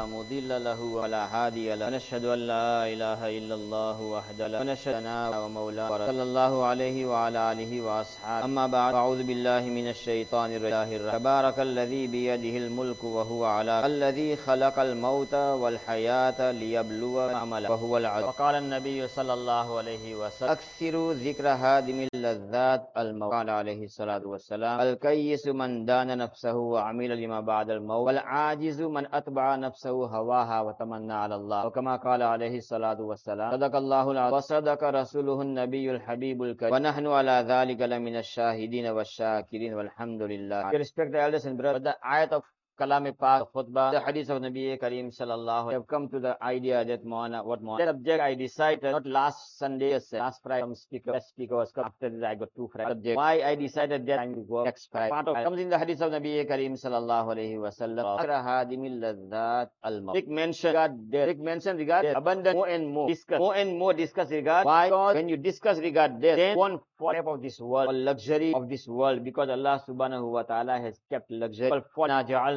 لا مضل له ولا هادي له. ونشهد أن لا إله إلا الله وحده لا ونشهد أن ومولانا صلى الله عليه وعلى آله وأصحابه. أما بعد أعوذ بالله من الشيطان الرجيم. تبارك الذي بيده الملك وهو على الذي خلق الموت والحياة ليبلو عمله. وهو العدل وقال النبي صلى الله عليه وسلم أكثروا ذكر هادم اللذات الموت قال عليه الصلاة والسلام الكيس من دان نفسه وعمل لما بعد الموت والعاجز من أتبع نفسه هواها وتمنى على الله وكما قال عليه الصلاة والسلام صدق الله العظيم وصدق رسوله النبي الحبيب الكريم ونحن على ذلك لمن الشاهدين والشاكرين والحمد لله We respect the elders and brothers. The ayat of Kalam Pak, khutbah, the hadith of Nabi Kareem sallallahu I have come to the idea that Mohana, what Mohana. That object I decided not last Sunday, yes, last Friday, speaker, best speaker was come. After that I got two Friday. Subject. Why I decided that to go next Friday. Part of comes in the hadith of Nabi Kareem sallallahu alayhi wa sallam. Akra hadimil al. Rick mentioned regard. Rick mentioned regard death. Abundant more and more. Discuss. More and more discuss regard. Why? Because when you discuss regard death, then one fall of this world, or luxury of this world, because Allah subhanahu wa ta'ala has kept luxury.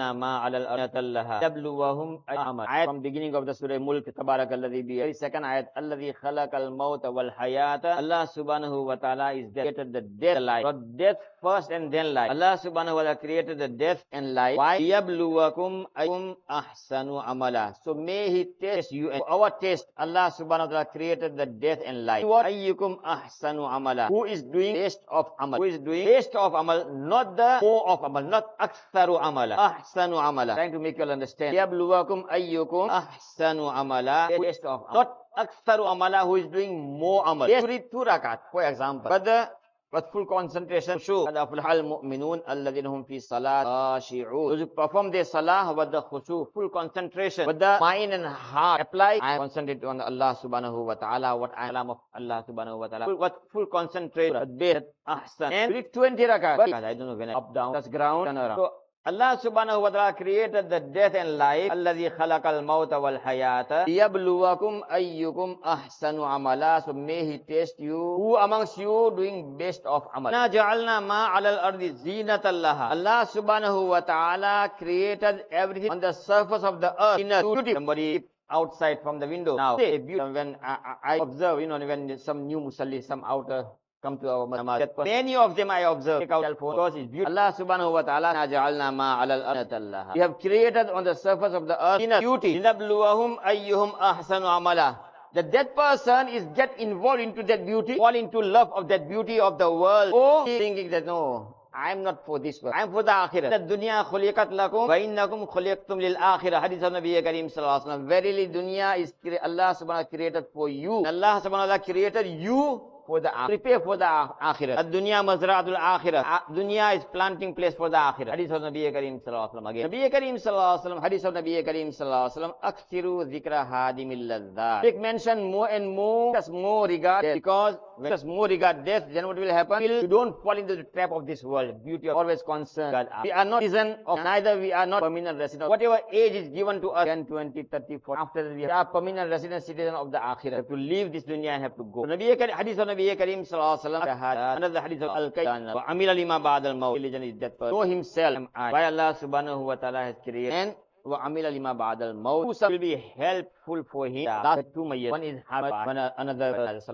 جَعَلْنَا مَا عَلَى الْأَرْضِ لَهَا تَبْلُوَهُمْ أَعْمَالَ Ayat from beginning of the Surah Mulk, تبارك الذي بيده. Second ayat, الذي خلق الموت والحياة. Allah subhanahu wa ta'ala is created the death and life. Not death first and then life. Allah subhanahu wa ta'ala created the death and life. Why? يَبْلُوَكُمْ أَيُّمْ أَحْسَنُ عَمَلًا So may He test you and our test. Allah subhanahu wa ta'ala created the death and life. What? أَيُّكُمْ أَحْسَنُ عَمَلًا Who is doing test of amal? Who is doing test of amal? Not the more of amal. Not أكثر عملا. أحسن عملا. Trying to make you all understand. يَبْلُوَكُمْ أَيُّكُمْ أَحْسَنُ عَمَلًا Test of. Not أكثر عملا who is doing more amal. Yes, read two rakat, for example. But the with full concentration. Sure. قد أفلح المؤمنون الذين هم في صلاة خاشعون. Those who perform their salah with the khushu, full concentration, with the mind and heart apply. I concentrate on Allah subhanahu wa ta'ala, what I am of Allah subhanahu wa ta'ala. With full concentration, with ahsan. And read 20 rakat. But I don't know when I up down, that's ground, turn around. So, Allah subhanahu wa ta'ala created the death and life. Alladhi khalaqal mawta wal hayata. Liyabluwakum ayyukum ahsanu amala. So may he test you. Who amongst you doing best of amal. Na ja'alna ma alal ardi zinatan laha. Allah subhanahu wa ta'ala created everything on the surface of the earth in a beauty. Somebody outside from the window. Now, when I, I observe, you know, when some new musalli, some outer come to our namaz. Many of them I observe take out cell phone because it's beautiful. Allah subhanahu wa ta'ala ja'alna ma 'ala al We have created on the surface of the earth in a beauty. Linabluwahum ayyuhum ahsanu amala. The dead person is get involved into that beauty, fall into love of that beauty of the world. Oh, thinking that no, I'm not for this world. I'm for the akhirah. The dunya khuliqat lakum wa innakum khuliqtum lil akhirah. Hadith of Nabi Kareem sallallahu alaihi wasallam. Verily dunya is Allah subhanahu wa ta'ala created for you. Allah subhanahu wa ta'ala created you Prepare for the akhirah. Ad-dunya mazra'atul akhirah. Dunya is planting place for the akhirah. Hadith of Nabi Kareem sallallahu alaihi wasallam again. Nabi Kareem sallallahu alaihi wasallam. Hadith of Nabi Kareem sallallahu alaihi wasallam. Akthiru dhikra hadimil ladhat. Make mention more and more, just more regard death. Because more regard death, then what will happen? You don't fall into the trap of this world. Beauty of always concerned. God. Ah. We are not citizen of neither we are not permanent resident. Whatever age is given to us, 10, 20, 30, 40. After we are permanent resident citizen of the akhirah. have to leave this dunya and have to go. Nabi Kareem, hadith of Nabi Kareem sallallahu alaihi wasallam. Another hadith of Al-Qayyan. Wa ba'd al-maut. Religion is death. Know himself. Am I. Why Allah subhanahu wa ta'ala has created. And وعمل لما بعد الموت who will be helpful for him last two mayas one is Hamad another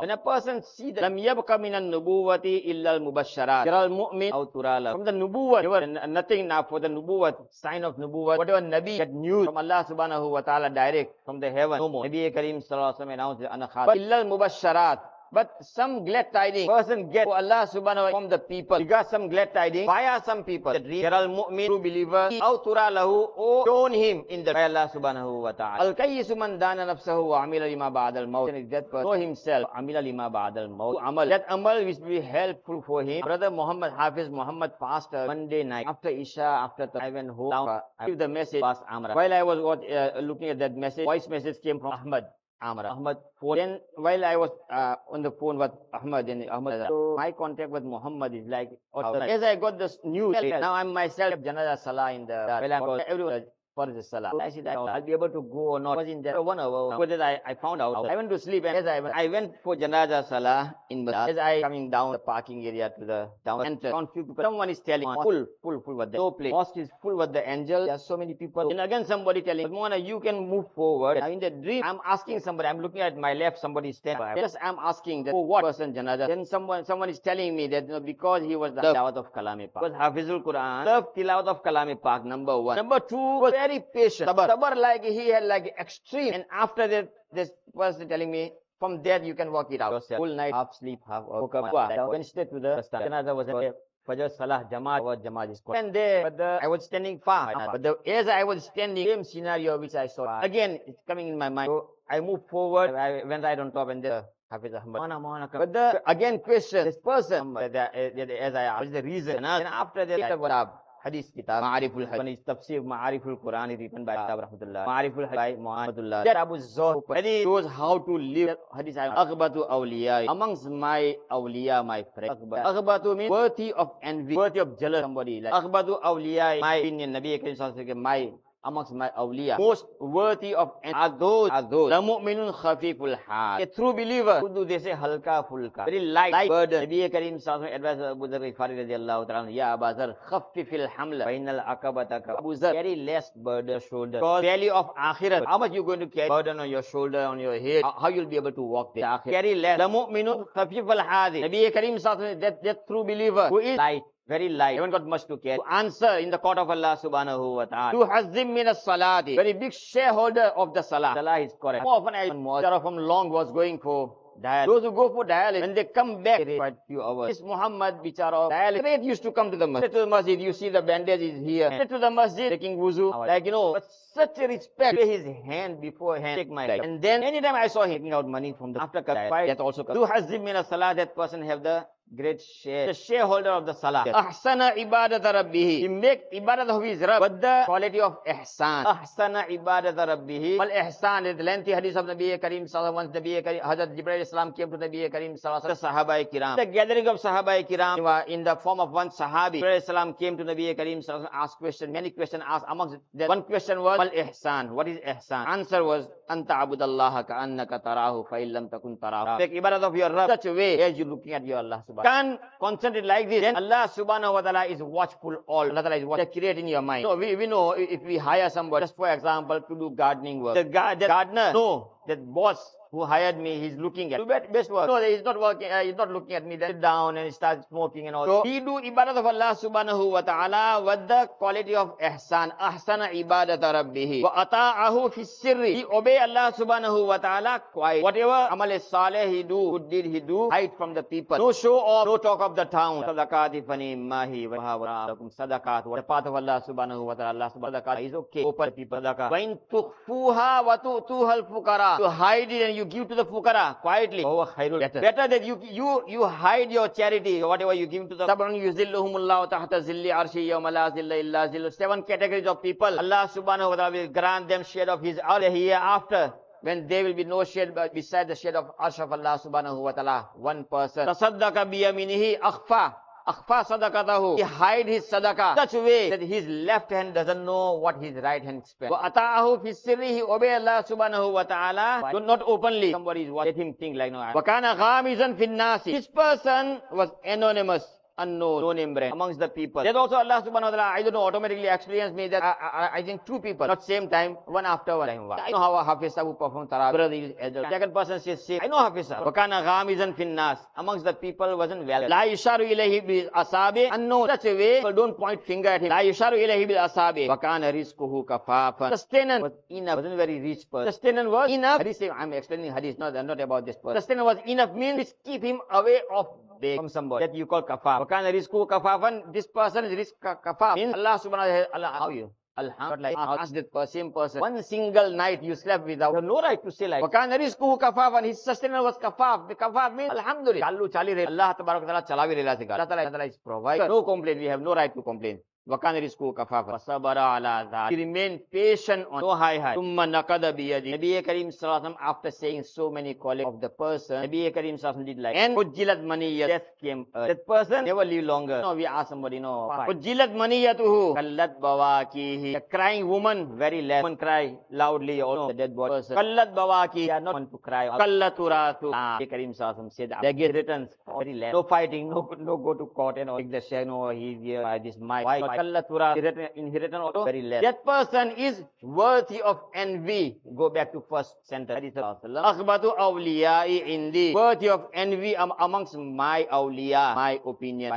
when a person see that لم يبق من النبوة إلا المبشرات ترى المؤمن أو ترى from the nubuwat there were nothing now for the nubuwat sign of nubuwat whatever nabi get news from Allah subhanahu wa ta'ala direct from the heaven no more Nabi Kareem sallallahu alaihi wasallam announced أنا خالد إلا المبشرات but some glad tidings person get Allah subhanahu wa from the people. You got some glad tidings. Why are some people that read al mu'min true believer aw tura lahu or shown him in the Allah subhanahu wa ta'ala. Al kayyisu man dana nafsahu wa amila lima ba'd al maut. And that person know himself amila lima ba'd al maut. Amal. That amal which will be helpful for him. Brother Muhammad Hafiz Muhammad fasted Monday night after Isha after I went home. I give the message past Amra. While I was uh, looking at that message, voice message came from Ahmad. Ahmad. Ahmad phone. Then while I was uh, on the phone with Ahmad and Ahmad, so my contact with Muhammad is like, as I got this news, now I'm myself Janaza Salah in the, well, I'm everyone for the salah. I said, I'll be able to go or not. I was in there one hour. Whether I, I found out. I went to sleep and as I went, I went for janaza salah in Madinah. As I coming down the parking area to the down enter, on few people. Someone is telling full, full, full with the no place. Mosque is full with the angel. There are so many people. And again somebody telling, Mona, you can move forward. Now in the dream, I'm asking somebody, I'm looking at my left, somebody is standing. Yes, I'm asking that for what person janaza. Then someone someone is telling me that you know, because he was the tilawat of Kalami Pak. Was Hafizul Quran. Loved tilawat of Kalami Pak, number one. Number two was very patient. Sabar. Sabar like he had like extreme. And after that, this person telling me, from there you can work it out yourself. Full night, half sleep, half woke up. Went straight to the janaza was there. Fajr Salah Jamaat was Jamaat is. And there, but the, I was standing far. Ah. But the, as I was standing, same scenario which I saw. Ah. Again, it's coming in my mind. So I moved forward. I went right on top and there. Hafiz Ahmad. But the, again question, this person, as I asked, the reason. And after that, what? ஹதீஸ் kitab, மாரிஃபுல் ஹதீஸ் தஃப்சீர் மாரிஃபுல் குர்ஆன் written by கிதாப் ரஹ்மத்துல்லாஹ் மாரிஃபுல் by முஹம்மதுல்லாஹ் that அபு ஸோஹ் ஹதீஸ் shows how to live hadith akhbatu awliya amongst my awliya my friend akhbatu means worthy of envy worthy of jealous. Somebody like akhbatu awliya my opinion nabi kareem sallallahu alaihi wasallam my amongst my awliya. Most worthy of are those, are those. The mu'minun khafiful hal. A true believer. Do they say halka fulka? Very light, light burden. Nabi Karim sallallahu advised Abu Dharr Ghifari radiallahu ta'ala. Ya Abu Dharr, khaffifil hamla. Bainal akabataka. Abu Dharr, very less burden shoulder. Because value of akhirat. How much you going to carry burden on your shoulder, on your head? How you'll be able to walk there? Carry less. The mu'minun khafiful hadi. Nabi Karim sallallahu that, that true believer who is light very light. Haven't got much to care. To answer in the court of Allah subhanahu wa ta'ala. To hazim min salati. Very big shareholder of the salah. Salah is correct. More often I was from long was going for dialysis. Those who go for dialysis, when they come back, they quite few hours. This Muhammad Bichara, dialysis, great used to come to the masjid. To the masjid, you see the bandage is here. Straight to the masjid, taking wuzu. Like, you know, but such a respect. His hand beforehand, take my life. And then, anytime I saw him taking out money from the after fight, that also comes. To hazim min salah, that person have the great share, the shareholder of the salah. Ahsana ibadat rabbihi. He make ibadat of his Rabb with the quality of ihsan. Ahsana ibadat rabbihi. Wal ihsan is the lengthy hadith of Nabi Karim sallallahu once Nabi Karim, Hazrat Jibreel Islam came to Nabi Karim sallallahu the Sahaba kiram. The gathering of Sahaba kiram in the form of one Sahabi. Jibreel Islam came to Nabi Karim sallallahu asked question, many questions asked. Amongst them, one question was, wal ihsan. What is ihsan? Answer was, Take ibadat of your Rabb such a way as you looking at your Allah subhanahu can concentrate like this, then Allah wa ta'ala is watchful all. Allah ta'ala what create in your mind. So we, we know if we hire somebody, just for example, to do gardening work. The gardener, no, that boss who hired me, he's looking at. Do best work. No, he's not working, uh, he's not looking at me. Then sit down and he starts smoking and all. So he do ibadat of Allah subhanahu wa ta'ala with the quality of ihsan. Ahsana ibadat rabbihi. Wa ata'ahu fi sirri. He obey Allah subhanahu wa ta'ala quiet. Whatever amal saleh he do, good deed he do, hide from the people. No show off, no talk of the town. Sadaqati fani mahi wa lakum sadaqat. The path of Allah subhanahu wa ta'ala. Allah subhanahu wa ta'ala is okay. Open people sadaqah. Wa in tukhfuha wa tu'tuha al-fuqara. To hide it and you give to the fukara quietly. Oh, khairul. Better. Better that you, you, you hide your charity, whatever you give to the Sabran yuzilluhumullahu tahta zilli arshi yawma la zilla illa zillu. Seven categories of people. Allah subhanahu wa ta'ala will grant them shade of his arsh hereafter when there will be no shade beside the shade of arsh of Allah subhanahu wa ta'ala. One person. Tasaddaqa biyaminihi akhfa. Akhfa sadaqatahu. He hide his sadaqah such a way that his left hand doesn't know what his right hand spends. Wa ata'ahu fi sirri. He obey Allah subhanahu wa ta'ala. Not openly. Somebody is watching him think like no. Wa kana ghamizan fin nasi. This person was anonymous unknown, no name brand amongst the people. There's also Allah subhanahu wa ta'ala, I don't know, automatically explains me that I, I, I think two people, not same time, one after one. I know how Hafiz Sabu performed Tarawih. Brother is Second person says, same. I know Hafiz Sabu. Wakana ghamizan finnas. Amongst the people wasn't well. La yusharu ilayhi bil asabi. Unknown. Such a way, people don't point finger at him. La yusharu ilayhi bil asabi. Wakana rizquhu kafafa. Sustenance was enough. Wasn't very rich person. Sustenance was enough. Hadith, I'm explaining hadith, not, not about this person. Sustenance was enough means keep him away of from somebody that you call kafaf. Wakana rizku kafafan, this person is risk kafaf. Means Allah subhanahu wa ta'ala, how you? Alhamdulillah, ask that same person. One single night you slept without, you no right to say like, Wakana rizku kafafan, his sustenance was kafaf. The kafaf means, Alhamdulillah, chalu chali re, Allah tabarak ta'ala chalavi rela sika. Allah ta'ala is provider. No complaint, we have no right to complain. Wakaniri school kafafa. Sabara ala that. He remained patient on so high high. Tumma nakada biyadi. Nabi Karim salatam. after saying so many qualities of the person, Nabi Karim Sallallahu did like. And Ujilat maniya. Death came early. That person never live longer. No, we ask somebody, no. Ujilat maniyatuhu. bawa bawakihi. The crying woman, very less. Woman cry loudly also. The dead body person. Kallat bawaki. Not one to cry. Kallaturatu. Ah, Nabi Karim Sallallahu said that. They get returns. Very less. No fighting. No, no go to court and all. Take the share. No, he's here by this. My. Inheritance also very less. That person is worthy of envy. Go back to first sentence. Akhbatu awliyai indi. Worthy of envy amongst my awliya. My opinion.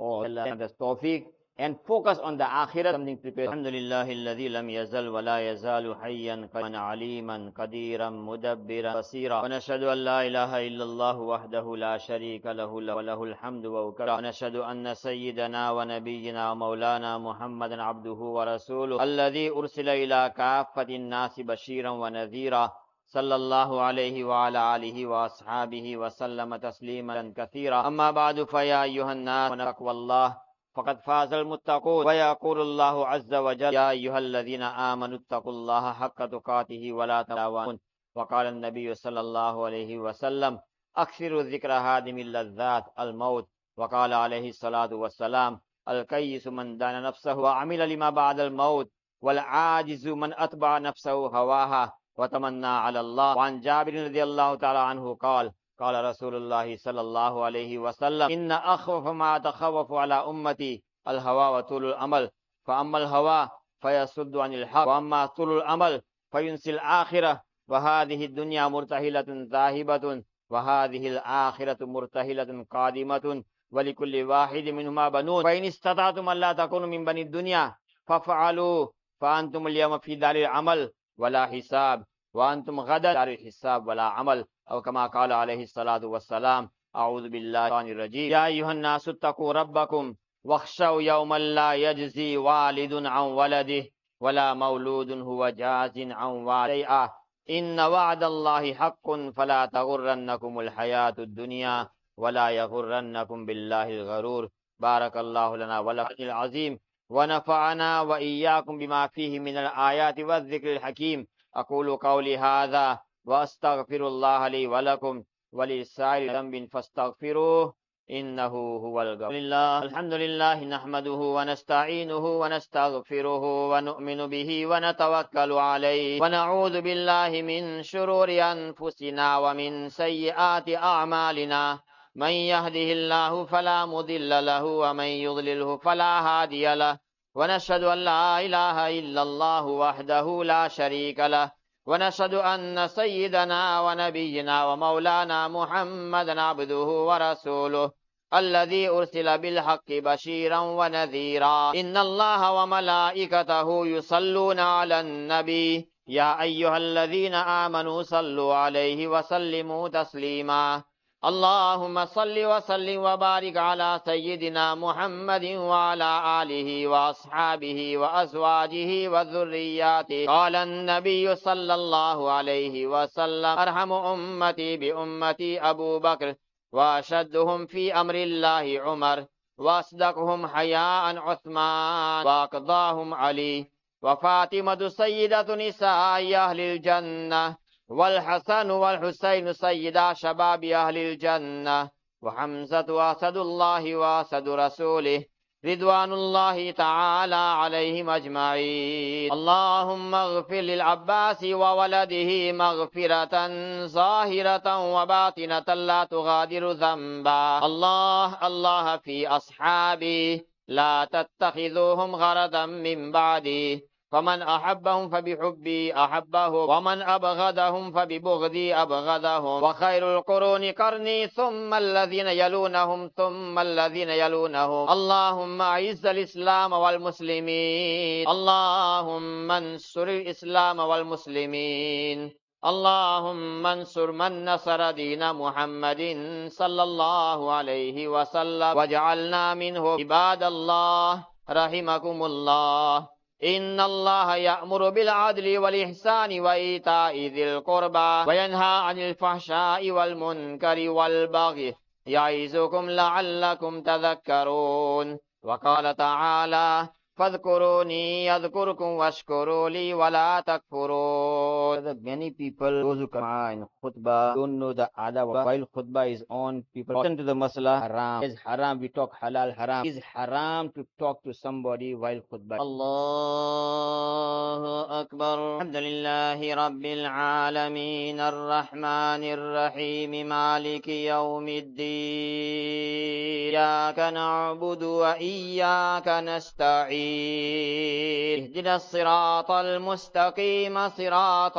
Allah, the tawfiq and focus on the akhirat something prepared alhamdulillah alladhi lam yazal wa la yazalu hayyan qaman aliman qadiran mudabbiran basira wa nashhadu an la ilaha illa allah wahdahu la sharika lahu wa lahu alhamdu wa ukra wa nashhadu anna sayyidana wa nabiyyina wa maulana muhammadan abduhu wa rasuluhu alladhi ursila ila kaffatin nasi bashiran wa nadhira صلى الله عليه وعلى آله وأصحابه وسلم تسليما كثيرا أما بعد فيا أيها الناس ونقوى الله فقد فاز المتقون. ويقول الله عز وجل يا أيها الذين آمنوا اتقوا الله حق تقاته ولا تموتن وقال النبي صلى الله عليه وسلم أكثر ذكر هادم اللذات الموت. وقال عليه الصلاة والسلام الكيس من دان نفسه وعمل لما بعد الموت والعاجز من أتبع نفسه هواها وتمنى على الله. وعن جابر رضي الله تعالى عنه قال قال رسول الله صلى الله عليه وسلم إن أخوف ما تخوف على أمتي الهوى وطول الأمل. فأما الهوى فيصد عن الحق وأما طول الأمل فينسي الآخرة. وهذه الدنيا مرتهلة ذاهبة وهذه الآخرة مرتهلة قادمة. ولكل واحد منهما بنون. فإن استطعتم أن لا تكونوا من بني الدنيا فافعلوا فأنتم اليوم في دار العمل ولا حساب. وأنتم غدا دار الحساب ولا عمل أو كما قال عليه الصلاة والسلام أعوذ بالله من الرجيم. يا أيها الناس اتقوا ربكم واخشوا يوما لا يجزي والد عن ولده ولا مولود هو جاز عن والده إن وعد الله حق فلا تغرنكم الحياة الدنيا ولا يغرنكم بالله الغرور. بارك الله لنا ولكم العظيم ونفعنا وإياكم بما فيه من الآيات والذكر الحكيم. أقول قولي هذا وأستغفر الله لي ولكم ولسائر ذنب فاستغفروه إنه هو الغفور لله الحمد لله نحمده ونستعينه ونستغفره ونؤمن به ونتوكل عليه. ونعوذ بالله من شرور أنفسنا ومن سيئات أعمالنا. من يهده الله فلا مضل له ومن يضلله فلا هادي له. ونشهد أن لا إله إلا الله وحده لا شريك له. ونشهد أن سيدنا ونبينا ومولانا محمدا عبده ورسوله الذي أرسل بالحق بشيرا ونذيرا. إن الله وملائكته يصلون على النبي. يا أيها الذين آمنوا صلوا عليه وسلموا تسليما. اللهم صل وسلم وبارك على سيدنا محمد وعلى آله وأصحابه وأزواجه وذرياته قال النبي صلى الله عليه وسلم أرحم أمتي بأمتي أبو بكر وأشدهم في أمر الله عمر وأصدقهم حياء عثمان وأقضاهم علي وفاطمة سيدة نساء أهل الجنة والحسن والحسين سيدا شباب أهل الجنة وحمزة أسد الله وأسد رسوله رضوان الله تعالى عليهم أجمعين. اللهم اغفر للعباس وولده مغفرة ظاهرة وباطنة لا تغادر ذنبا. الله الله في أصحابي لا تتخذوهم غرضا من بعدي. فمن أحبهم فبحبي أحبه ومن أبغضهم فببغضي أبغضهم. وخير القرون قرني ثم الذين يلونهم ثم الذين يلونهم. اللهم أعز الإسلام والمسلمين. اللهم انصر الإسلام والمسلمين. اللهم انصر من نصر دين محمد صلى الله عليه وسلم. واجعلنا منه عباد الله رحمكم الله. إن الله يأمر بالعدل والإحسان وإيتاء ذي القربى وينهى عن الفحشاء والمنكر والبغي يعظكم لعلكم تذكرون وقال تعالى فَذْكُرُونِي يَذْكُرْكُمْ وَاشْكُرُوا لِي وَلَا تَكْفُرُونَ Many people, those who come in khutbah, don't know the adab. While khutbah is on, people listen to the masala haram. Is haram, we talk halal haram. Is haram to talk to somebody while khutbah. Allahu Akbar. Alhamdulillahi Rabbil Alameen Ar-Rahman Ar-Rahim Maliki Yawmiddin Iyaka na'budu wa iyaka nasta'in اهدنا الصراط المستقيم صراط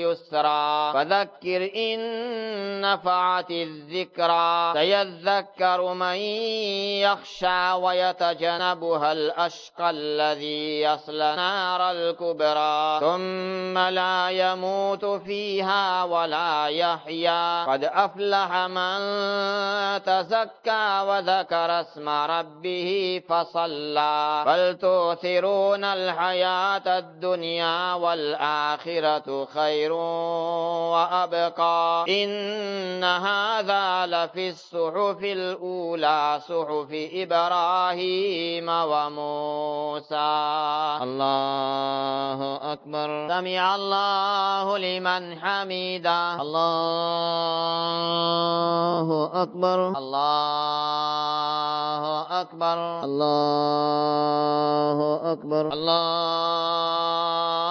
اليسرى. فذكر إن نفعت الذكرى. سيذكر من يخشى ويتجنبها الأشقى الذي يصلى نار الكبرى. ثم لا يموت فيها ولا يحيا. قد أفلح من تزكى وذكر اسم ربه فصلى. بل تؤثرون الحياة الدنيا والآخرة خير. خير وأبقى. إن هذا لفي الصحف الأولى صحف إبراهيم وموسى. الله أكبر. سمع الله لمن حمده. الله أكبر. الله أكبر. الله أكبر. الله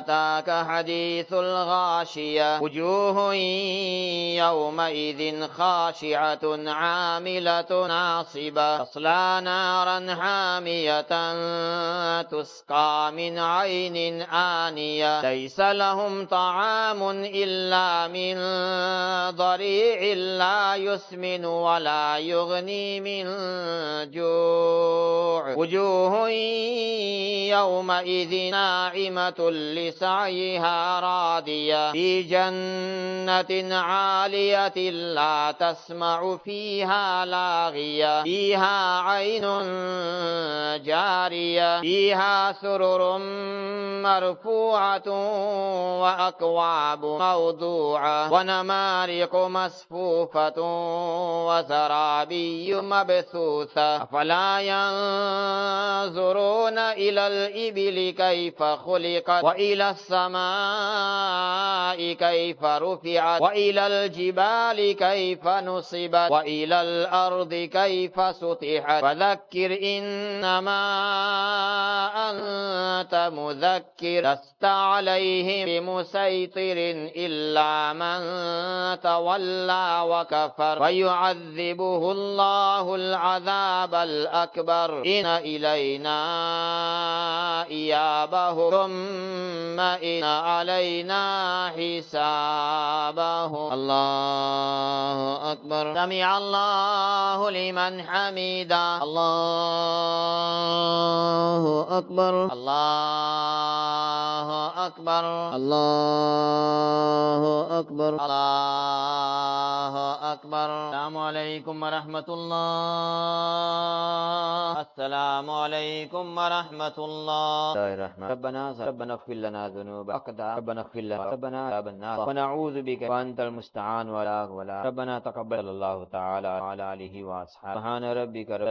أتاك حديث الغاشية. وجوه يومئذ خاشعة عاملة ناصبة. تصلى نارا حامية تسقى من عين آنية. ليس لهم طعام إلا من ضريع لا يسمن ولا يغني من جوع. وجوه يومئذ ناعمة لسعيها راضية. في جنة عالية لا تسمع فيها لاغية. فيها عين جارية. فيها سرر مرفوعة وأكواب موضوعة. ونمارق مصفوفة وزرابي مبثوثة. أفلا ينظرون إلى الإبل كيف خلقت؟ وإلى السماء كيف رفعت وإلى الجبال كيف نصبت وإلى الأرض كيف سطحت. فذكر إنما أنت مذكر لست عليهم بمسيطر إلا من تولى وكفر. ويعذبه الله العذاب الأكبر. إن إلينا إيابه. ثم إن علينا حسابه الله أكبر. سمع الله لمن حمده. الله أكبر. الله أكبر. الله أكبر. الله اکبر. السلام علیکم ورحمۃ اللہ السلام علیکم ورحمۃ اللہ ربنا ربنا اغفر لنا ذنوب اقدا ربنا اغفر لنا ربنا ربنا ونعوذ بك. وانت المستعان ولا ولا. ربنا تقبل. اللہ تعالی علی علیہ واصحابہ سبحان ربک رب